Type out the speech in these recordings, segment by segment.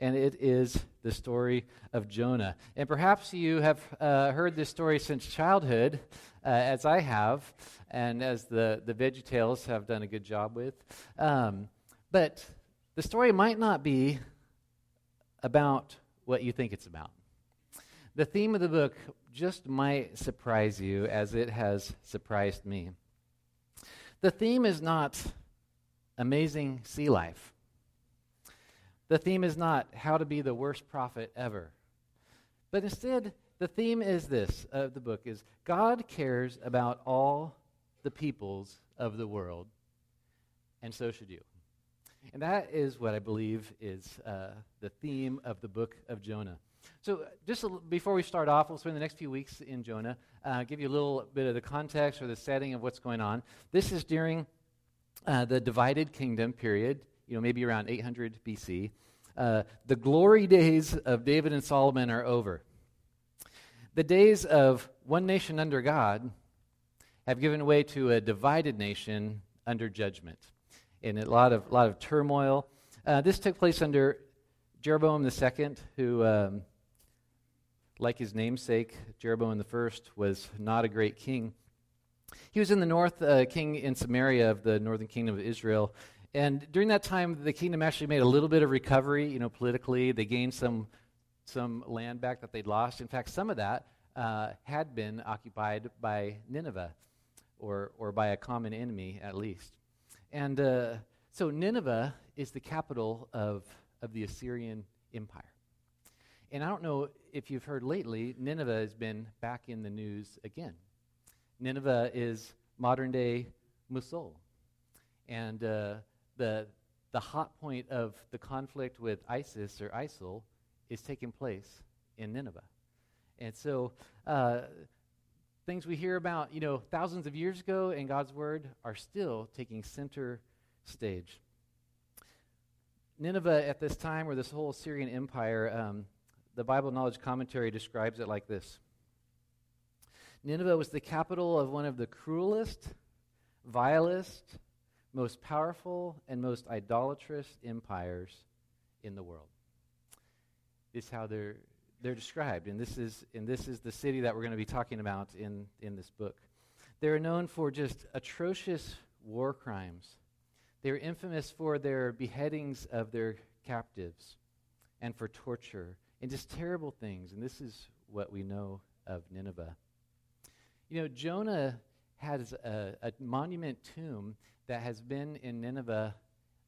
and it is the story of Jonah. And perhaps you have uh, heard this story since childhood, uh, as I have, and as the, the Veggie Tales have done a good job with. Um, but the story might not be about what you think it's about. The theme of the book just might surprise you as it has surprised me. The theme is not amazing sea life. The theme is not how to be the worst prophet ever. But instead, the theme is this of the book is God cares about all the peoples of the world, and so should you. And that is what I believe is uh, the theme of the book of Jonah. So, just before we start off, we'll spend the next few weeks in Jonah, uh, give you a little bit of the context or the setting of what's going on. This is during uh, the divided kingdom period, you know, maybe around 800 BC. Uh, the glory days of David and Solomon are over. The days of one nation under God have given way to a divided nation under judgment in a lot of, lot of turmoil. Uh, this took place under Jeroboam II, who, um, like his namesake, Jeroboam I, was not a great king. He was in the north, uh, king in Samaria of the northern kingdom of Israel. And during that time, the kingdom actually made a little bit of recovery, you know, politically. They gained some, some land back that they'd lost. In fact, some of that uh, had been occupied by Nineveh, or, or by a common enemy at least. And uh, so Nineveh is the capital of, of the Assyrian Empire. And I don't know if you've heard lately, Nineveh has been back in the news again. Nineveh is modern day Mosul. And uh, the, the hot point of the conflict with ISIS or ISIL is taking place in Nineveh. And so uh, things we hear about, you know, thousands of years ago in God's Word are still taking center stage. Nineveh at this time, or this whole Assyrian Empire, um, the Bible Knowledge Commentary describes it like this Nineveh was the capital of one of the cruelest, vilest, most powerful, and most idolatrous empires in the world. This is how they're they're described, and this is and this is the city that we're going to be talking about in in this book. They're known for just atrocious war crimes. They're infamous for their beheadings of their captives and for torture and just terrible things. And this is what we know of Nineveh. You know, Jonah has a, a monument tomb that has been in Nineveh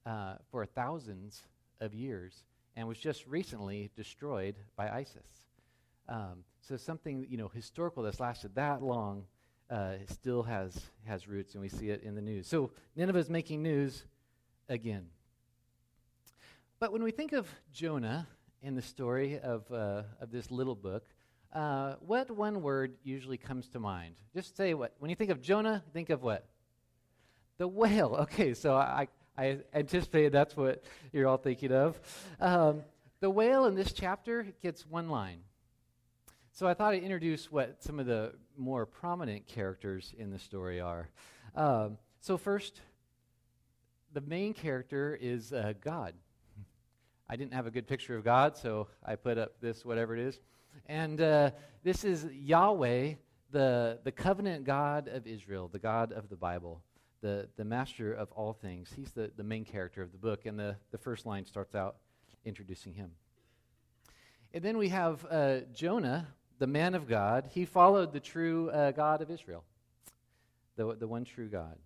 uh, for thousands of years and was just recently destroyed by ISIS. Um, so something you know historical that's lasted that long uh, still has has roots, and we see it in the news. So Nineveh is making news again. But when we think of Jonah in the story of uh, of this little book, uh, what one word usually comes to mind? Just say what when you think of Jonah, think of what? The whale. Okay, so I I anticipated that's what you're all thinking of. Um, the whale in this chapter gets one line. So I thought I'd introduce what some of the more prominent characters in the story are. Um, so, first, the main character is uh, God. I didn't have a good picture of God, so I put up this, whatever it is. And uh, this is Yahweh, the, the covenant God of Israel, the God of the Bible the, the master of all things. He's the, the main character of the book, and the, the first line starts out introducing him. And then we have uh, Jonah, the man of God. He followed the true uh, God of Israel, the, the one true God.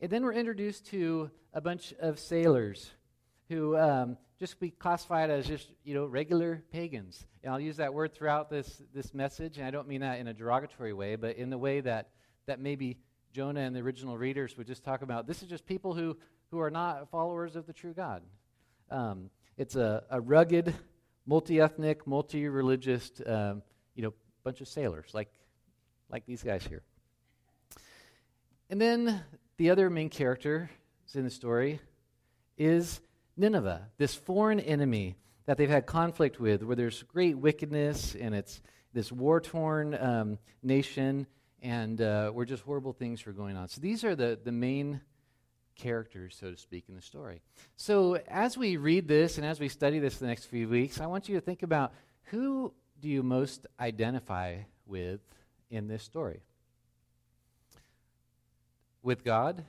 And then we're introduced to a bunch of sailors who um, just be classified as just you know regular pagans. And I'll use that word throughout this this message, and I don't mean that in a derogatory way, but in the way that that maybe Jonah and the original readers would just talk about this is just people who, who are not followers of the true God. Um, it's a, a rugged, multi ethnic, multi religious, um, you know, bunch of sailors like, like these guys here. And then the other main character in the story is Nineveh, this foreign enemy that they've had conflict with, where there's great wickedness and it's this war torn um, nation and uh, where just horrible things are going on. So these are the, the main characters, so to speak, in the story. So, as we read this and as we study this the next few weeks, I want you to think about who do you most identify with in this story? With God?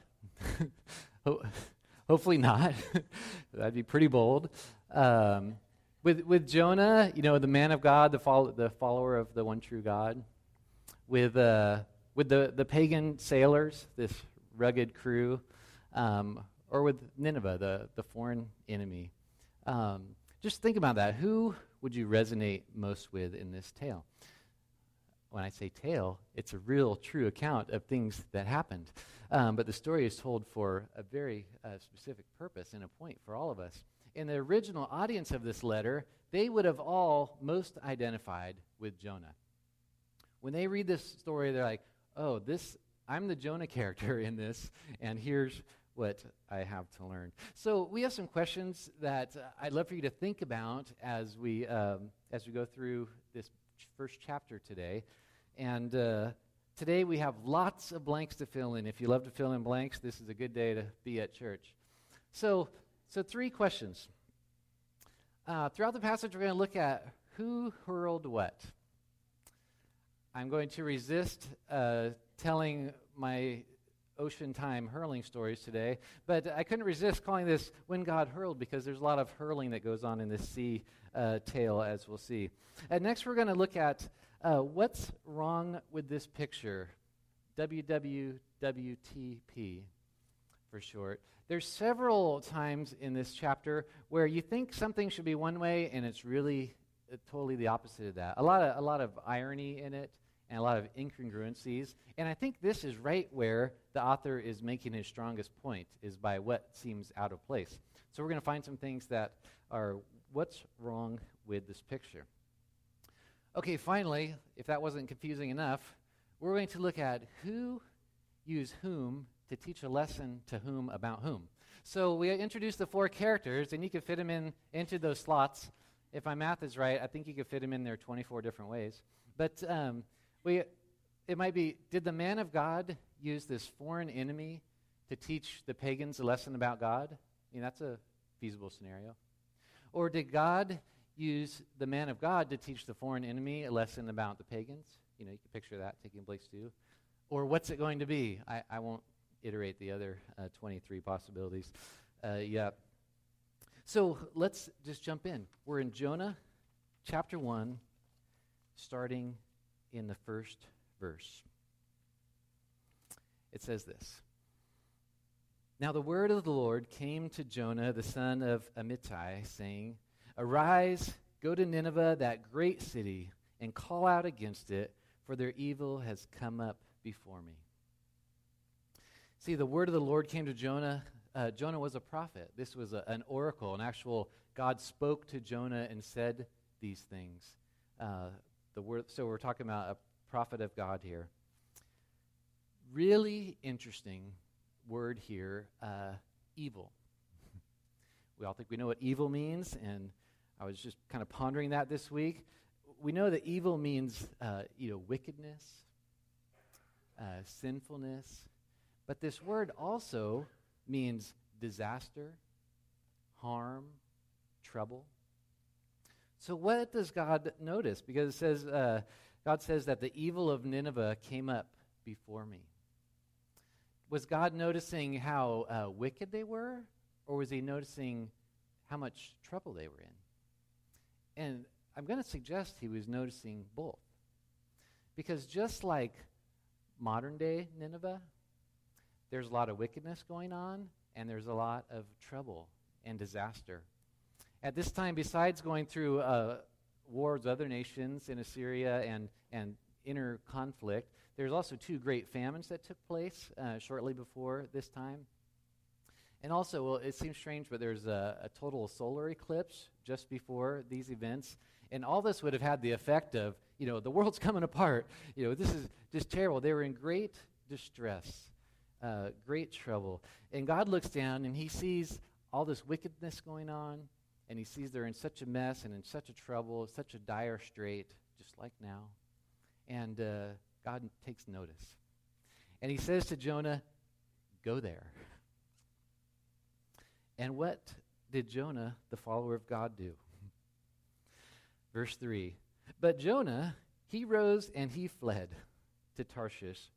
Hopefully not. That'd be pretty bold. Um, with, with Jonah, you know, the man of God, the, the follower of the one true God. With, uh, with the, the pagan sailors, this rugged crew. Um, or with Nineveh, the, the foreign enemy. Um, just think about that. Who would you resonate most with in this tale? When I say tale, it's a real, true account of things that happened. Um, but the story is told for a very uh, specific purpose and a point for all of us. In the original audience of this letter, they would have all most identified with Jonah. When they read this story, they're like, oh, this, I'm the Jonah character in this, and here's what I have to learn. So we have some questions that uh, I'd love for you to think about as we um, as we go through this ch- first chapter today. And uh, today we have lots of blanks to fill in. If you love to fill in blanks, this is a good day to be at church. So, so three questions. Uh, throughout the passage, we're going to look at who hurled what. I'm going to resist uh, telling my ocean time hurling stories today, but I couldn't resist calling this When God Hurled because there's a lot of hurling that goes on in this sea uh, tale, as we'll see. And next, we're going to look at uh, what's wrong with this picture, WWWTP for short. There's several times in this chapter where you think something should be one way and it's really uh, totally the opposite of that. A lot of, a lot of irony in it and a lot of incongruencies. And I think this is right where the author is making his strongest point, is by what seems out of place. So we're going to find some things that are what's wrong with this picture. Okay, finally, if that wasn't confusing enough, we're going to look at who use whom to teach a lesson to whom about whom. So we introduced the four characters, and you could fit them in into those slots. If my math is right, I think you could fit them in there 24 different ways. But um, we, it might be did the man of God use this foreign enemy to teach the pagans a lesson about God? I mean, that's a feasible scenario. Or did God use the man of God to teach the foreign enemy a lesson about the pagans? You know, you can picture that taking place too. Or what's it going to be? I, I won't iterate the other uh, 23 possibilities uh, yet. So let's just jump in. We're in Jonah chapter 1, starting in the first verse. It says this Now the word of the Lord came to Jonah, the son of Amittai, saying, Arise, go to Nineveh, that great city, and call out against it, for their evil has come up before me. See, the word of the Lord came to Jonah. Uh, Jonah was a prophet. This was a, an oracle, an actual God spoke to Jonah and said these things. Uh, the word, so we're talking about a prophet of God here. Really interesting word here, uh, evil. We all think we know what evil means, and I was just kind of pondering that this week. We know that evil means, uh, you know, wickedness, uh, sinfulness, but this word also means disaster, harm, trouble. So, what does God notice? Because it says, uh, God says that the evil of Nineveh came up before me. Was God noticing how uh, wicked they were, or was he noticing how much trouble they were in? And I'm going to suggest he was noticing both. Because just like modern day Nineveh, there's a lot of wickedness going on, and there's a lot of trouble and disaster at this time, besides going through uh, wars with other nations in Assyria and, and inner conflict, there's also two great famines that took place uh, shortly before this time. And also, well, it seems strange, but there's a, a, total solar eclipse just before these events. And all this would have had the effect of, you know, the world's coming apart. You know, this is just terrible. They were in great distress, uh, great trouble. And God looks down and he sees all this wickedness going on, and he sees they're in such a mess and in such a trouble, such a dire strait, just like now. And uh, God takes notice. And he says to Jonah, Go there. And what did Jonah, the follower of God, do? Verse 3 But Jonah, he rose and he fled to Tarshish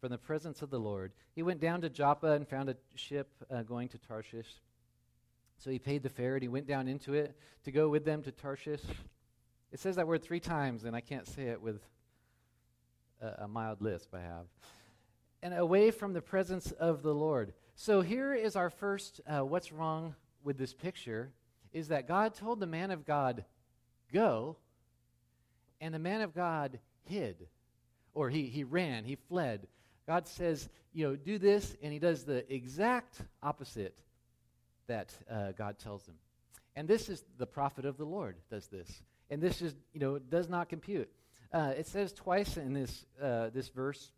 from the presence of the Lord. He went down to Joppa and found a ship uh, going to Tarshish. So he paid the fare and he went down into it to go with them to Tarshish. It says that word three times, and I can't say it with a, a mild lisp I have. And away from the presence of the Lord. So here is our first uh, what's wrong with this picture is that God told the man of God, go, and the man of God hid, or he, he ran, he fled. God says, you know, do this, and he does the exact opposite that uh, God tells them. And this is the prophet of the Lord does this. And this is, you know, does not compute. Uh, it says twice in this, uh, this verse,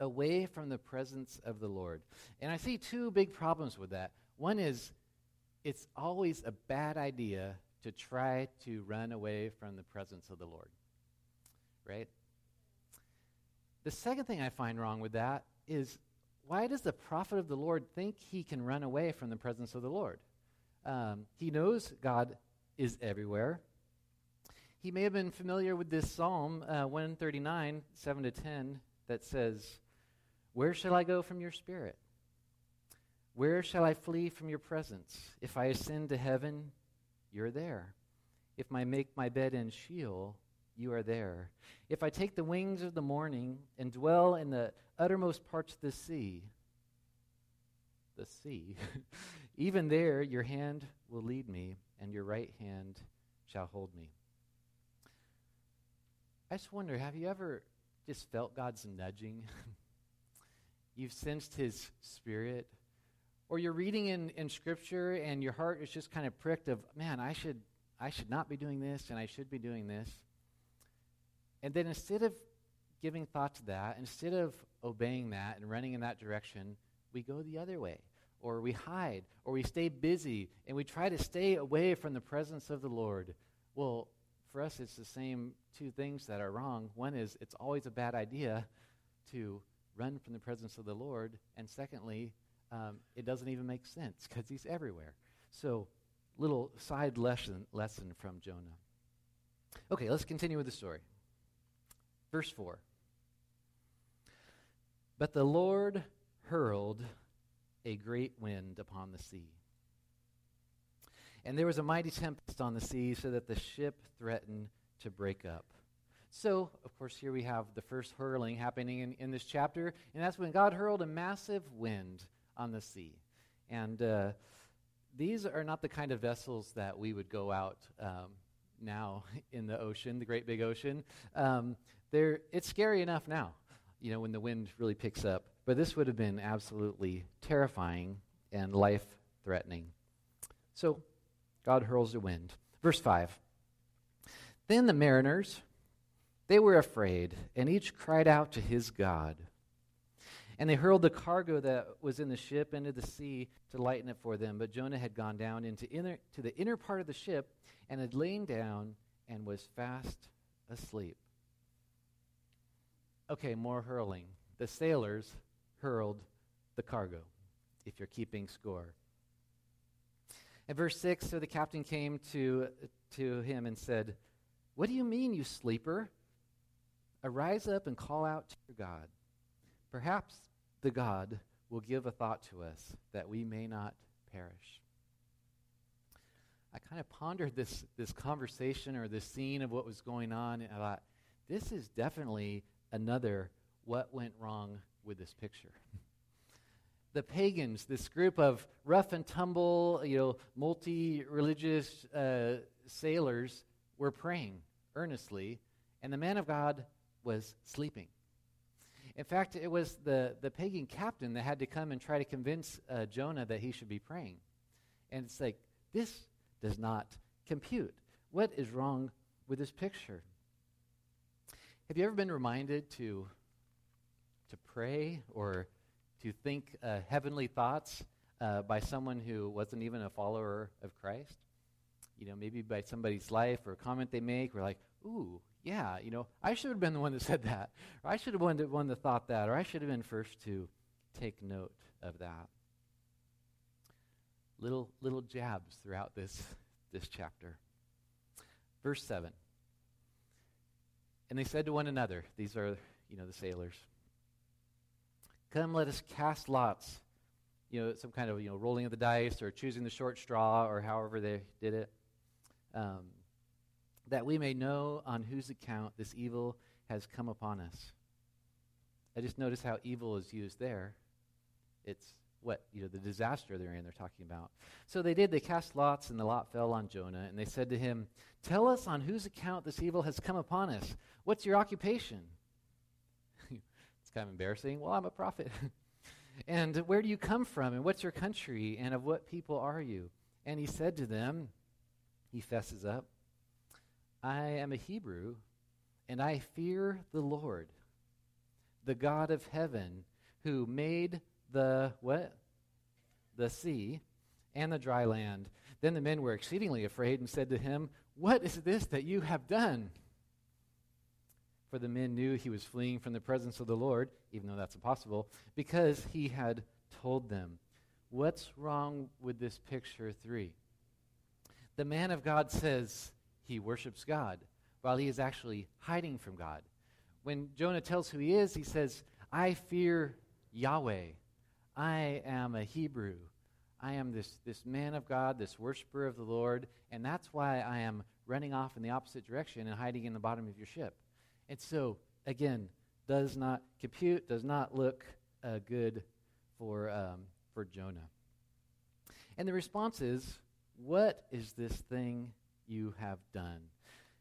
away from the presence of the Lord. And I see two big problems with that. One is it's always a bad idea to try to run away from the presence of the Lord. Right? The second thing I find wrong with that is why does the prophet of the Lord think he can run away from the presence of the Lord? Um, he knows God is everywhere. He may have been familiar with this Psalm uh, 139, 7 to 10, that says, Where shall I go from your spirit? Where shall I flee from your presence? If I ascend to heaven, you're there. If I make my bed in Sheol, you are there. If I take the wings of the morning and dwell in the uttermost parts of the sea, the sea, even there your hand will lead me, and your right hand shall hold me. I just wonder have you ever just felt God's nudging? You've sensed His Spirit? Or you're reading in, in Scripture and your heart is just kind of pricked of, man, I should, I should not be doing this and I should be doing this. And then instead of giving thought to that, instead of obeying that and running in that direction, we go the other way. Or we hide, or we stay busy, and we try to stay away from the presence of the Lord. Well, for us, it's the same two things that are wrong. One is it's always a bad idea to run from the presence of the Lord. And secondly, um, it doesn't even make sense because he's everywhere. So, little side lesson, lesson from Jonah. Okay, let's continue with the story. Verse 4. But the Lord hurled a great wind upon the sea. And there was a mighty tempest on the sea, so that the ship threatened to break up. So, of course, here we have the first hurling happening in, in this chapter, and that's when God hurled a massive wind on the sea. And uh, these are not the kind of vessels that we would go out um, now in the ocean, the great big ocean. Um, it's scary enough now, you know, when the wind really picks up. But this would have been absolutely terrifying and life threatening. So God hurls the wind. Verse 5 Then the mariners, they were afraid, and each cried out to his God. And they hurled the cargo that was in the ship into the sea to lighten it for them. But Jonah had gone down into inner, to the inner part of the ship and had lain down and was fast asleep. Okay, more hurling. The sailors hurled the cargo, if you're keeping score. At verse 6, so the captain came to, to him and said, What do you mean, you sleeper? Arise up and call out to your God. Perhaps the God will give a thought to us that we may not perish. I kind of pondered this, this conversation or this scene of what was going on, and I thought, this is definitely another what went wrong with this picture. the pagans, this group of rough and tumble, you know, multi-religious uh, sailors, were praying earnestly, and the man of God was sleeping. In fact, it was the, the pagan captain that had to come and try to convince uh, Jonah that he should be praying. And it's like, this does not compute. What is wrong with this picture? Have you ever been reminded to, to pray or to think uh, heavenly thoughts uh, by someone who wasn't even a follower of Christ? You know, maybe by somebody's life or a comment they make, we're like, ooh, yeah, you know, I should have been the one that said that, or I should have been the one that thought that, or I should have been first to take note of that. little, little jabs throughout this, this chapter. Verse 7. And they said to one another, these are, you know, the sailors, Come, let us cast lots. You know, some kind of, you know, rolling of the dice or choosing the short straw or however they did it. Um, that we may know on whose account this evil has come upon us. I just notice how evil is used there. It's what, you know, the disaster they're in, they're talking about. So they did. They cast lots, and the lot fell on Jonah. And they said to him, Tell us on whose account this evil has come upon us. What's your occupation? it's kind of embarrassing. Well, I'm a prophet. and where do you come from? And what's your country? And of what people are you? And he said to them, He fesses up, I am a Hebrew, and I fear the Lord, the God of heaven, who made the what? The sea and the dry land. Then the men were exceedingly afraid and said to him, What is this that you have done? For the men knew he was fleeing from the presence of the Lord, even though that's impossible, because he had told them. What's wrong with this picture three? The man of God says he worships God, while he is actually hiding from God. When Jonah tells who he is, he says, I fear Yahweh. I am a Hebrew. I am this, this man of God, this worshiper of the Lord, and that's why I am running off in the opposite direction and hiding in the bottom of your ship. And so, again, does not compute, does not look uh, good for, um, for Jonah. And the response is, What is this thing you have done?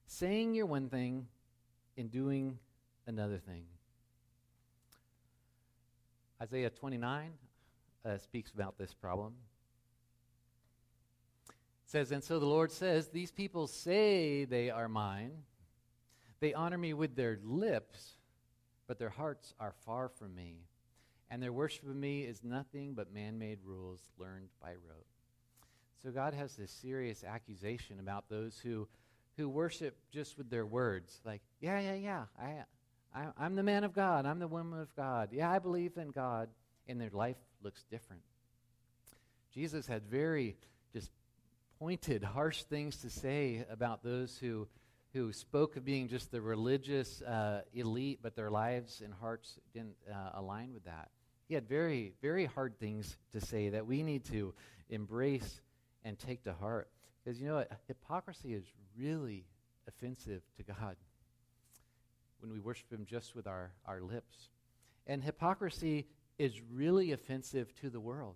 Saying you're one thing and doing another thing. Isaiah 29 uh, speaks about this problem. It says, And so the Lord says, These people say they are mine. They honor me with their lips, but their hearts are far from me. And their worship of me is nothing but man made rules learned by rote. So God has this serious accusation about those who, who worship just with their words. Like, yeah, yeah, yeah, I, I, am the man of God. I'm the woman of God. Yeah, I believe in God. And their life looks different. Jesus had very just pointed, harsh things to say about those who, who spoke of being just the religious uh, elite, but their lives and hearts didn't uh, align with that. He had very, very hard things to say that we need to embrace and take to heart. Because you know what? Hypocrisy is really offensive to God when we worship Him just with our, our lips. And hypocrisy is really offensive to the world.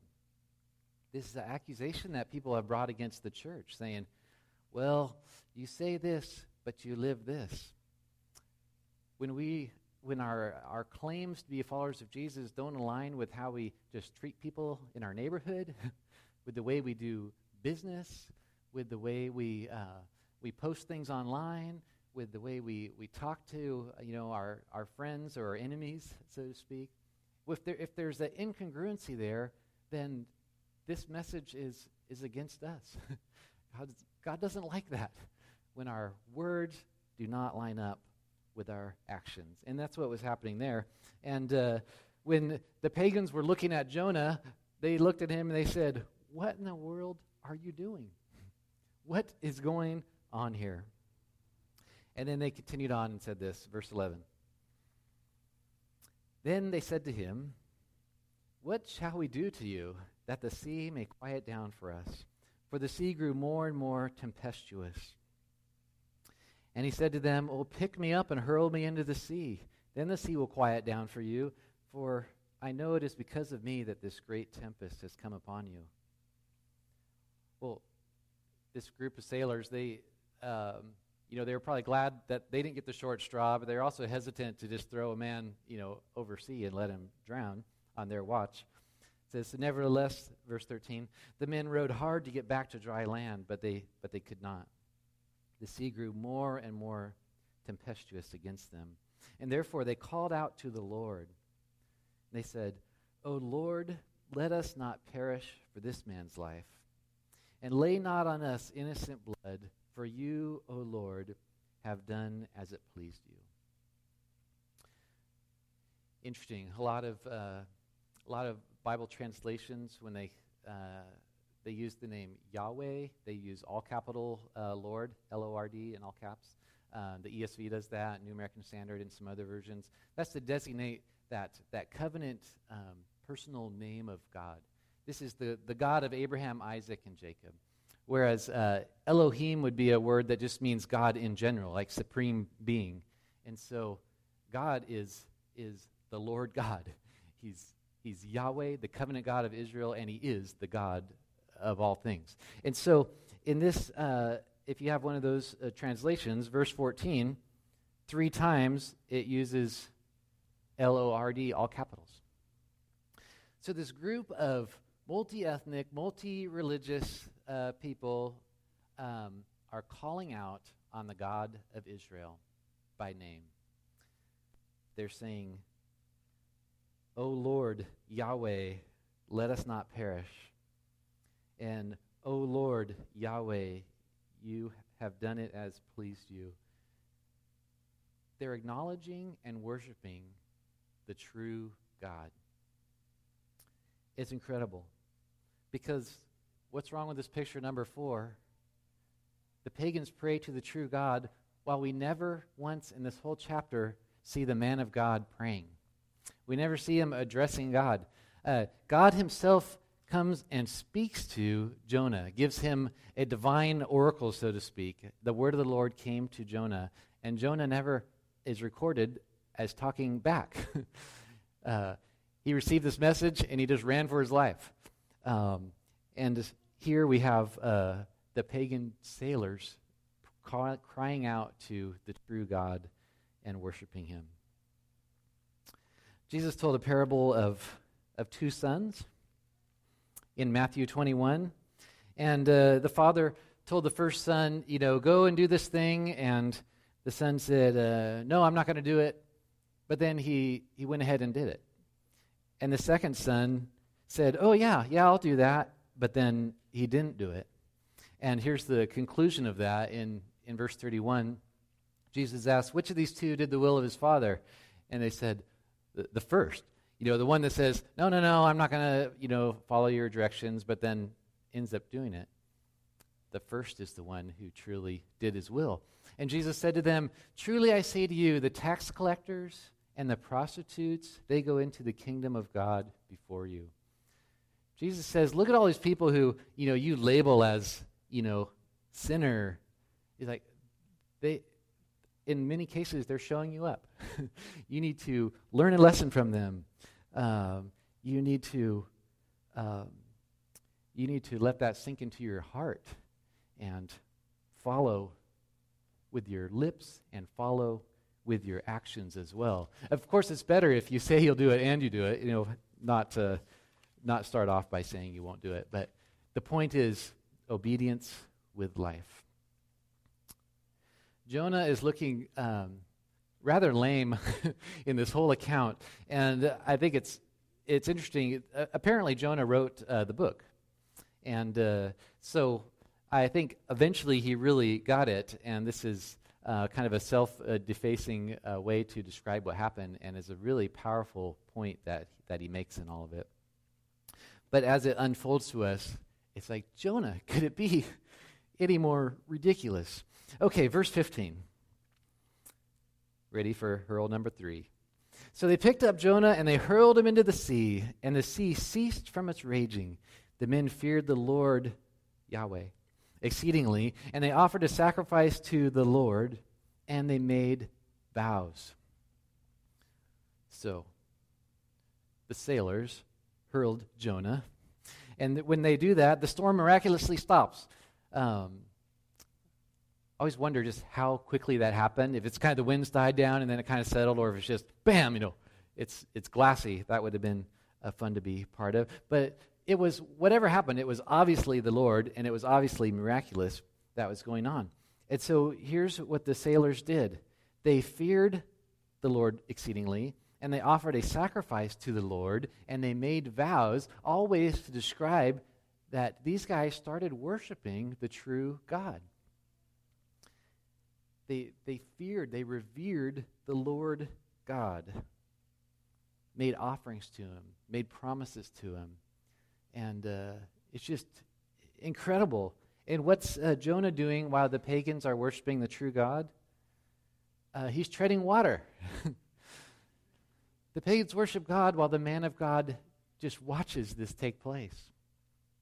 This is an accusation that people have brought against the church, saying, well, you say this, but you live this. When we when our, our claims to be followers of Jesus don't align with how we just treat people in our neighborhood, with the way we do business, with the way we, uh, we post things online, with the way we, we talk to you know our, our friends or our enemies, so to speak, if, there, if there's an incongruency there, then this message is, is against us. God, God doesn't like that when our words do not line up with our actions. And that's what was happening there. And uh, when the pagans were looking at Jonah, they looked at him and they said, What in the world are you doing? What is going on here? And then they continued on and said this, verse 11. Then they said to him, What shall we do to you that the sea may quiet down for us? For the sea grew more and more tempestuous. And he said to them, Oh, pick me up and hurl me into the sea. Then the sea will quiet down for you, for I know it is because of me that this great tempest has come upon you. Well, this group of sailors, they um, you know, they were probably glad that they didn't get the short straw, but they're also hesitant to just throw a man, you know, oversea and let him drown on their watch. It says, nevertheless, verse 13, the men rowed hard to get back to dry land, but they, but they could not. The sea grew more and more tempestuous against them. And therefore they called out to the Lord. They said, O Lord, let us not perish for this man's life, and lay not on us innocent blood for you, O Lord, have done as it pleased you. Interesting. A lot of, uh, a lot of Bible translations, when they uh, they use the name Yahweh. They use all capital uh, Lord, L O R D, in all caps. Uh, the ESV does that, New American Standard, and some other versions. That's to designate that, that covenant um, personal name of God. This is the, the God of Abraham, Isaac, and Jacob. Whereas uh, Elohim would be a word that just means God in general, like supreme being. And so God is, is the Lord God. He's, he's Yahweh, the covenant God of Israel, and He is the God of all things. And so in this, uh, if you have one of those uh, translations, verse 14, three times it uses L O R D, all capitals. So this group of multi ethnic, multi religious uh, people um, are calling out on the God of Israel by name. They're saying, O Lord Yahweh, let us not perish. And, O Lord Yahweh, you have done it as pleased you. They're acknowledging and worshiping the true God. It's incredible. Because what's wrong with this picture number four? The pagans pray to the true God while we never once in this whole chapter see the man of God praying. We never see him addressing God. Uh, God himself comes and speaks to Jonah, gives him a divine oracle, so to speak. The word of the Lord came to Jonah, and Jonah never is recorded as talking back. uh, he received this message and he just ran for his life. Um, and here we have uh, the pagan sailors crying out to the true God and worshiping him. Jesus told a parable of, of two sons in Matthew 21. And uh, the father told the first son, you know, go and do this thing. And the son said, uh, no, I'm not going to do it. But then he, he went ahead and did it. And the second son said, oh, yeah, yeah, I'll do that. But then he didn't do it. And here's the conclusion of that in, in verse 31. Jesus asked, which of these two did the will of his father? And they said, the, the first. You know, the one that says, no, no, no, I'm not going to, you know, follow your directions, but then ends up doing it. The first is the one who truly did his will. And Jesus said to them, Truly I say to you, the tax collectors and the prostitutes, they go into the kingdom of God before you. Jesus says, Look at all these people who, you know, you label as, you know, sinner. He's like, they, in many cases, they're showing you up. you need to learn a lesson from them. Um, you need to um, you need to let that sink into your heart and follow with your lips and follow with your actions as well. Of course, it's better if you say you'll do it and you do it. You know, not to not start off by saying you won't do it. But the point is obedience with life. Jonah is looking um, rather lame in this whole account. And I think it's, it's interesting. Uh, apparently, Jonah wrote uh, the book. And uh, so I think eventually he really got it. And this is uh, kind of a self defacing uh, way to describe what happened and is a really powerful point that, that he makes in all of it. But as it unfolds to us, it's like, Jonah, could it be any more ridiculous? Okay, verse 15 ready for hurl number three. So they picked up Jonah and they hurled him into the sea, and the sea ceased from its raging. The men feared the Lord, Yahweh, exceedingly, and they offered a sacrifice to the Lord, and they made vows. So the sailors hurled Jonah, and when they do that, the storm miraculously stops. Um, always wonder just how quickly that happened. If it's kind of the winds died down and then it kind of settled, or if it's just bam, you know, it's it's glassy. That would have been uh, fun to be part of. But it was whatever happened. It was obviously the Lord, and it was obviously miraculous that was going on. And so here's what the sailors did: they feared the Lord exceedingly, and they offered a sacrifice to the Lord, and they made vows, always to describe that these guys started worshiping the true God. They, they feared, they revered the Lord God, made offerings to him, made promises to him. And uh, it's just, incredible. And what's uh, Jonah doing while the pagans are worshiping the true God? Uh, he's treading water. the pagans worship God while the man of God just watches this take place.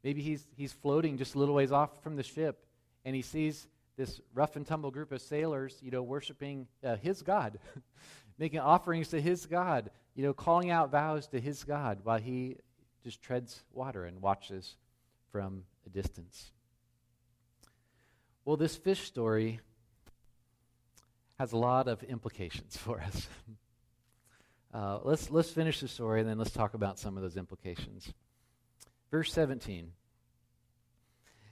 Maybe he's, he's floating just a little ways off from the ship and he sees this rough and tumble group of sailors, you know, worshiping uh, his God, making offerings to his God, you know, calling out vows to his God while he just treads water and watches from a distance. Well, this fish story has a lot of implications for us. Uh, let's, let's finish the story and then let's talk about some of those implications. Verse 17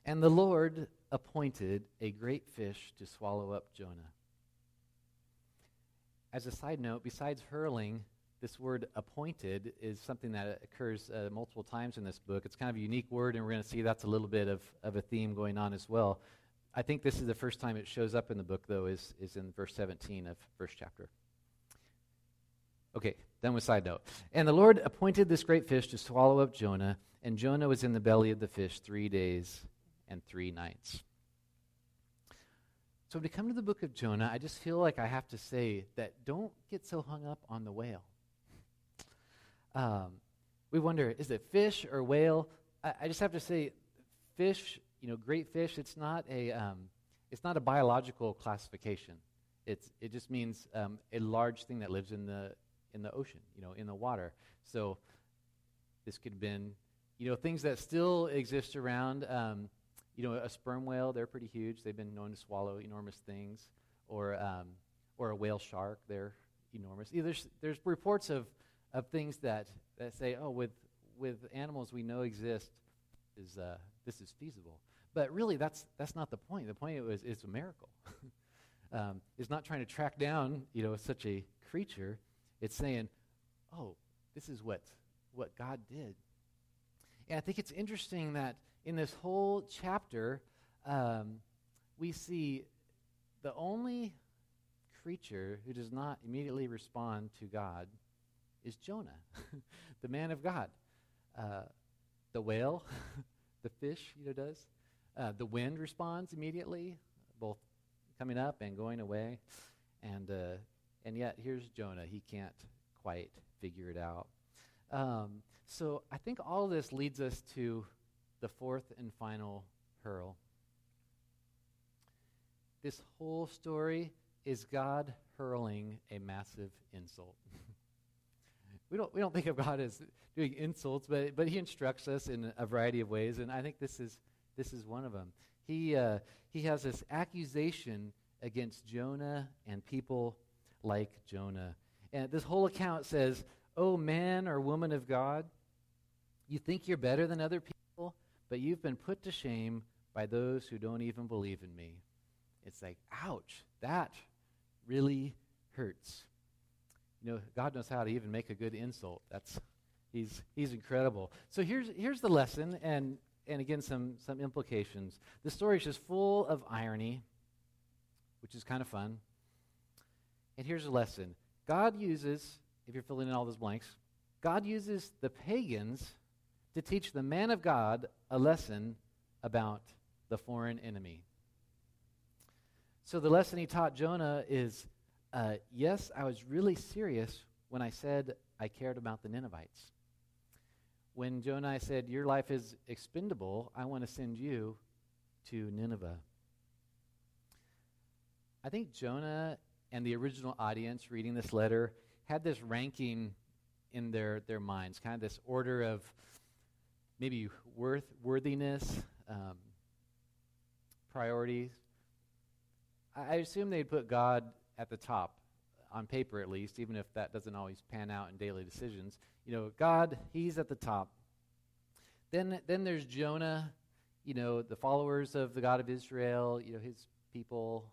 And the Lord appointed a great fish to swallow up Jonah. As a side note, besides hurling, this word appointed is something that occurs uh, multiple times in this book. It's kind of a unique word, and we're going to see that's a little bit of, of a theme going on as well. I think this is the first time it shows up in the book, though, is, is in verse 17 of first chapter. Okay, done with side note. And the Lord appointed this great fish to swallow up Jonah, and Jonah was in the belly of the fish three days and three nights. So, we come to the book of Jonah, I just feel like I have to say that don't get so hung up on the whale. Um, we wonder, is it fish or whale? I, I, just have to say, fish, you know, great fish, it's not a, um, it's not a biological classification. It's, it just means um, a large thing that lives in the, in the ocean, you know, in the water. So this could have been, you know, things that still exist around. Um, you know, a sperm whale, they're pretty huge. They've been known to swallow enormous things. Or, um, or a whale shark, they're enormous. There's, there's reports of of things that, that say, oh, with, with animals we know exist, is, uh, this is feasible. But really, that's, that's not the point. The point is it's a miracle. um, it's not trying to track down, you know, such a creature. It's saying, oh, this is what, what God did. And I think it's interesting that in this whole chapter, um, we see the only creature who does not immediately respond to God is Jonah, the man of God. Uh, the whale, the fish, you know, does. Uh, the wind responds immediately, both coming up and going away. And, uh, and yet, here's Jonah. He can't quite figure it out. Um, so I think all this leads us to the fourth and final hurl. This whole story is God hurling a massive insult. we don't, we don't think of God as doing insults, but, but he instructs us in a variety of ways, and I think this is, this is one of them. He, uh, he has this accusation against Jonah and people like Jonah. And this whole account says, Oh, man or woman of God, you think you're better than other people, but you've been put to shame by those who don't even believe in me. It's like, ouch, that really hurts you know, God knows how to even make a good insult. That's he's he's incredible. So here's here's the lesson, and and again some some implications. The story is just full of irony, which is kind of fun. And here's a lesson: God uses, if you're filling in all those blanks, God uses the pagans to teach the man of God a lesson about the foreign enemy. So the lesson he taught Jonah is uh, yes, I was really serious when I said I cared about the Ninevites. When Jonah said, Your life is expendable, I want to send you to Nineveh. I think Jonah and the original audience reading this letter had this ranking in their, their minds, kind of this order of maybe worth, worthiness, um, priorities. I, I assume they'd put God at the top, on paper at least, even if that doesn't always pan out in daily decisions. You know, God, He's at the top. Then, then there's Jonah, you know, the followers of the God of Israel, you know, His people,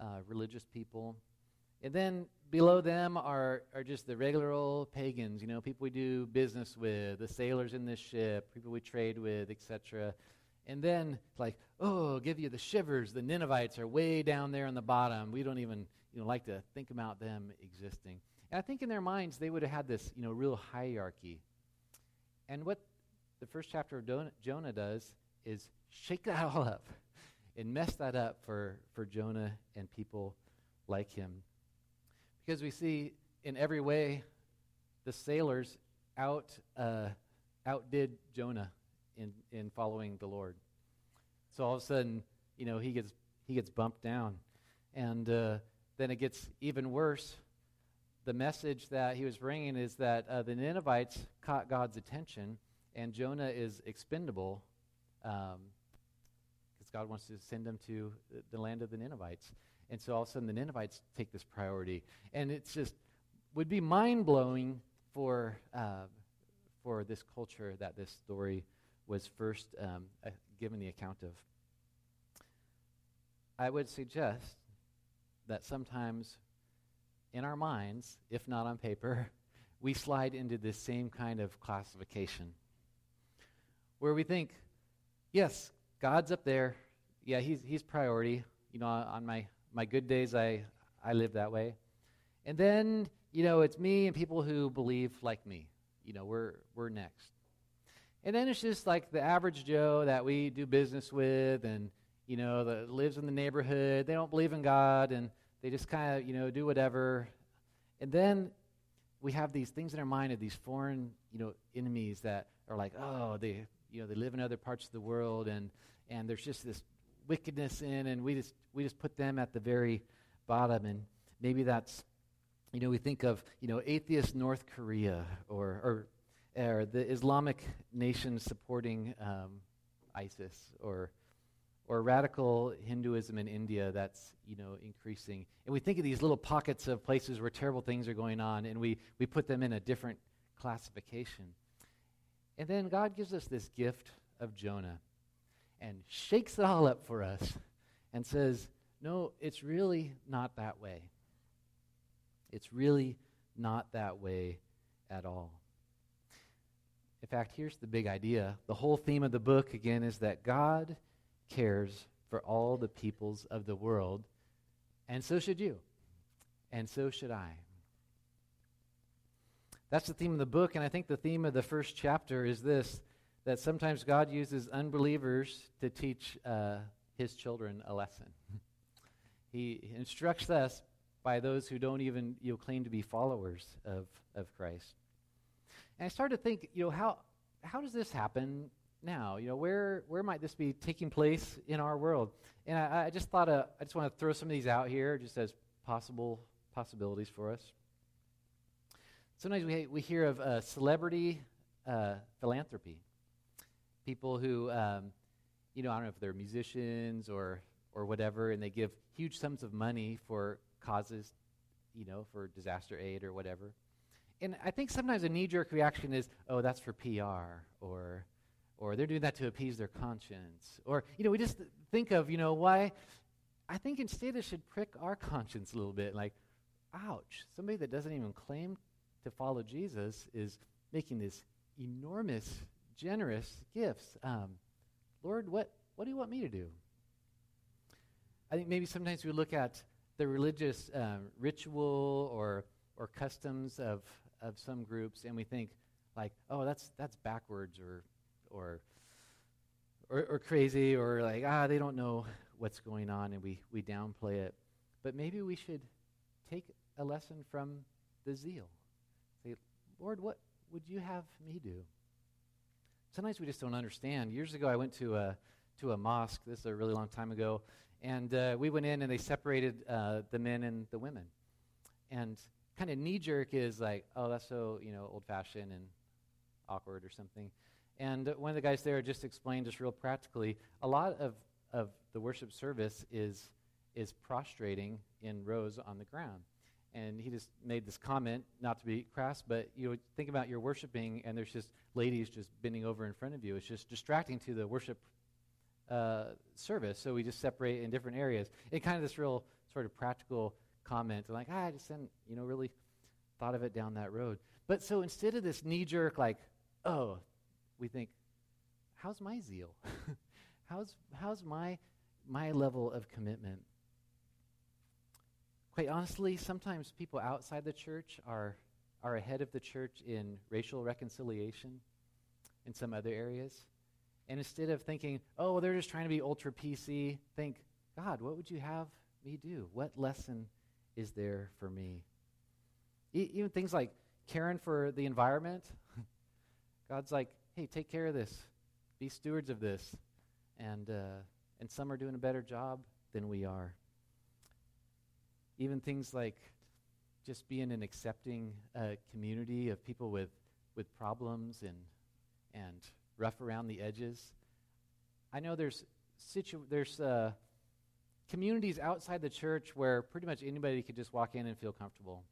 uh, religious people. And then below them are, are just the regular old pagans, you know, people we do business with, the sailors in this ship, people we trade with, etc. And then, like, oh, give you the shivers. The Ninevites are way down there on the bottom. We don't even you know, like to think about them existing. And I think in their minds they would have had this, you know, real hierarchy. And what the first chapter of Jonah does is shake that all up and mess that up for, for Jonah and people like him. Because we see in every way the sailors out, uh, outdid Jonah in, in following the Lord. So all of a sudden, you know, he gets, he gets bumped down. And uh, then it gets even worse. The message that he was bringing is that uh, the Ninevites caught God's attention, and Jonah is expendable because God wants to send them to the land of the Ninevites. And so all of a sudden, the Ninevites take this priority. And it's just would be mind blowing for, uh, for this culture that this story was first um, uh, given the account of. I would suggest that sometimes in our minds, if not on paper, we slide into this same kind of classification where we think, yes, God's up there. Yeah, he's, he's priority. You know, on my, my good days, I, I live that way. And then, you know, it's me and people who believe like me. You know, we're, we're next. And then it's just like the average Joe that we do business with and, you know, that lives in the neighborhood. They don't believe in God and they just kind of, you know, do whatever. And then we have these things in our mind of these foreign, you know, enemies that are like, oh, they, you know, they live in other parts of the world and, and there's just this wickedness in and we just, we just put them at the very bottom. And maybe that's, you know, we think of, you know, atheist North Korea or, or or the Islamic nations supporting um, ISIS, or or radical Hinduism in India that's you know increasing. And we think of these little pockets of places where terrible things are going on, and we we put them in a different classification. And then God gives us this gift of Jonah, and shakes it all up for us, and says, "No, it's really not that way. It's really not that way at all." In fact, here's the big idea. The whole theme of the book, again, is that God cares for all the peoples of the world, and so should you, and so should I. That's the theme of the book, and I think the theme of the first chapter is this that sometimes God uses unbelievers to teach uh, his children a lesson. he instructs us by those who don't even you know, claim to be followers of, of Christ. And I started to think, you know, how, how does this happen now? You know, where, where might this be taking place in our world? And I, I just thought, uh, I just want to throw some of these out here just as possible possibilities for us. Sometimes we, we hear of uh, celebrity uh, philanthropy. People who, um, you know, I don't know if they're musicians or, or whatever, and they give huge sums of money for causes, you know, for disaster aid or whatever and I think sometimes a knee-jerk reaction is, "Oh, that's for PR," or, or they're doing that to appease their conscience, or you know, we just think of, you know, why. I think instead it should prick our conscience a little bit, like, ouch! Somebody that doesn't even claim to follow Jesus is making these enormous, generous gifts. Um, Lord, what what do you want me to do? I think maybe sometimes we look at the religious um, ritual or or customs of of some groups and we think like, oh, that's that's backwards or or or, or crazy or like ah they don't know what's going on and we we downplay it. But maybe we should take a lesson from the zeal. Lord, what would you have me do? Sometimes we just don't understand. Years ago, I went to a to a mosque. This is a really long time ago, and uh, we went in and they separated uh, the men and the women. And kind of knee jerk is like, oh, that's so you know old fashioned and awkward or something. And one of the guys there just explained just real practically, a lot of, of the worship service is is prostrating in rows on the ground. And he just made this comment, not to be crass, but you know, think about your worshiping, and there's just ladies just bending over in front of you. It's just distracting to the worship uh, service. So we just separate in different areas. And kind of this real sort of practical comment like, ah, I just hadn't, you know, really thought of it down that road. But so instead of this knee jerk, like, oh, we think, how's my zeal? how's how's my my level of commitment? Quite honestly, sometimes people outside the church are are ahead of the church in racial reconciliation in some other areas. And instead of thinking, oh, they're just trying to be ultra PC, think, God, what would you have me do? What lesson is there for me? E- even things like caring for the environment. God's like, hey, take care of this. Be stewards of this. And, uh, and some are doing a better job than we are. Even things like just being an accepting uh, community of people with, with problems and, and rough around the edges. I know there's, situ- there's uh, communities outside the church where pretty much anybody could just walk in and feel comfortable.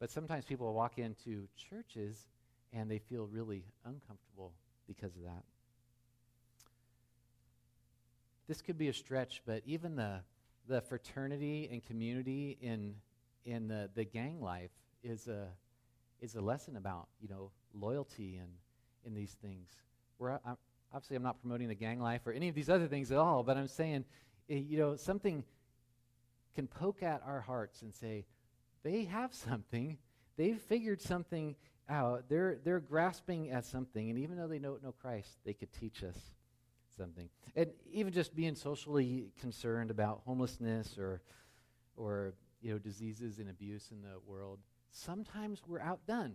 But sometimes people walk into churches and they feel really uncomfortable because of that. This could be a stretch, but even the, the fraternity and community in, in the, the gang life is a, is a lesson about, you know, loyalty and in these things. Where I, obviously I'm not promoting the gang life or any of these other things at all, but I'm saying, eh, you know, something can poke at our hearts and say, they have something. They've figured something out. They're, they're grasping at something, and even though they don't know Christ, they could teach us something. And even just being socially concerned about homelessness or, or you know, diseases and abuse in the world, sometimes we're outdone.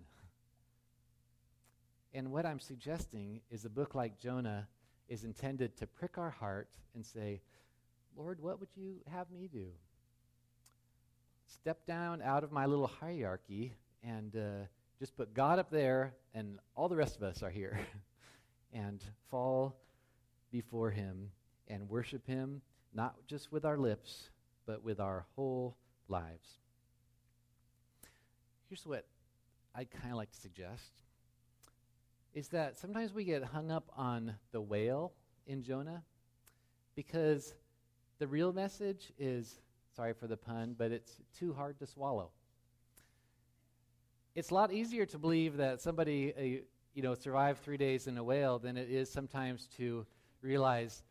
And what I'm suggesting is a book like Jonah is intended to prick our heart and say, Lord, what would you have me do? Step down out of my little hierarchy and uh, just put God up there, and all the rest of us are here. and fall before Him and worship Him, not just with our lips, but with our whole lives. Here's what I'd kind of like to suggest is that sometimes we get hung up on the whale in Jonah because the real message is sorry for the pun, but it's too hard to swallow. It's a lot easier to believe that somebody, uh, you know, survived three days in a whale than it is sometimes to realize,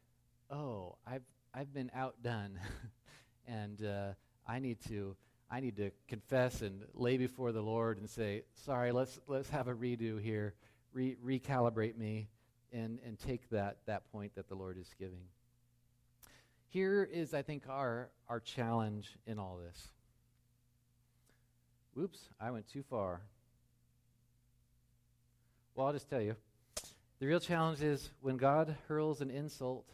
oh, I've I've been outdone, and uh, I need to I need to confess and lay before the Lord and say, sorry, let's let's have a redo here, Re- recalibrate me, and and take that that point that the Lord is giving. Here is, I think, our our challenge in all this. Whoops, I went too far. Well, I'll just tell you. The real challenge is when God hurls an insult,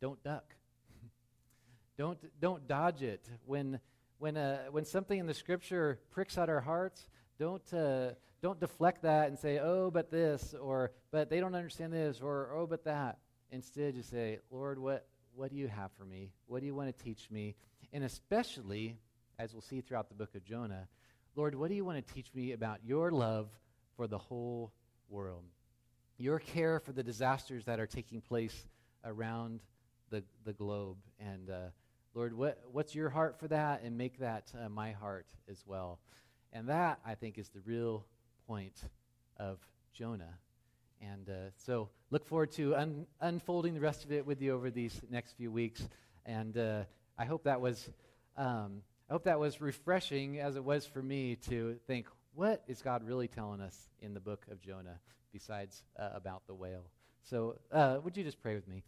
don't duck. don't, don't dodge it. When, when, uh, when something in the scripture pricks at our hearts, don't, uh, don't deflect that and say, oh, but this, or but they don't understand this, or oh, but that. Instead, just say, Lord, what, what do you have for me? What do you want to teach me? And especially, as we'll see throughout the book of Jonah, Lord, what do you want to teach me about your love for the whole world? Your care for the disasters that are taking place around the, the globe. And uh, Lord, what, what's your heart for that? And make that uh, my heart as well. And that, I think, is the real point of Jonah. And uh, so look forward to un- unfolding the rest of it with you over these next few weeks. And uh, I hope that was. Um, I hope that was refreshing as it was for me to think, what is God really telling us in the book of Jonah besides uh, about the whale? So, uh, would you just pray with me?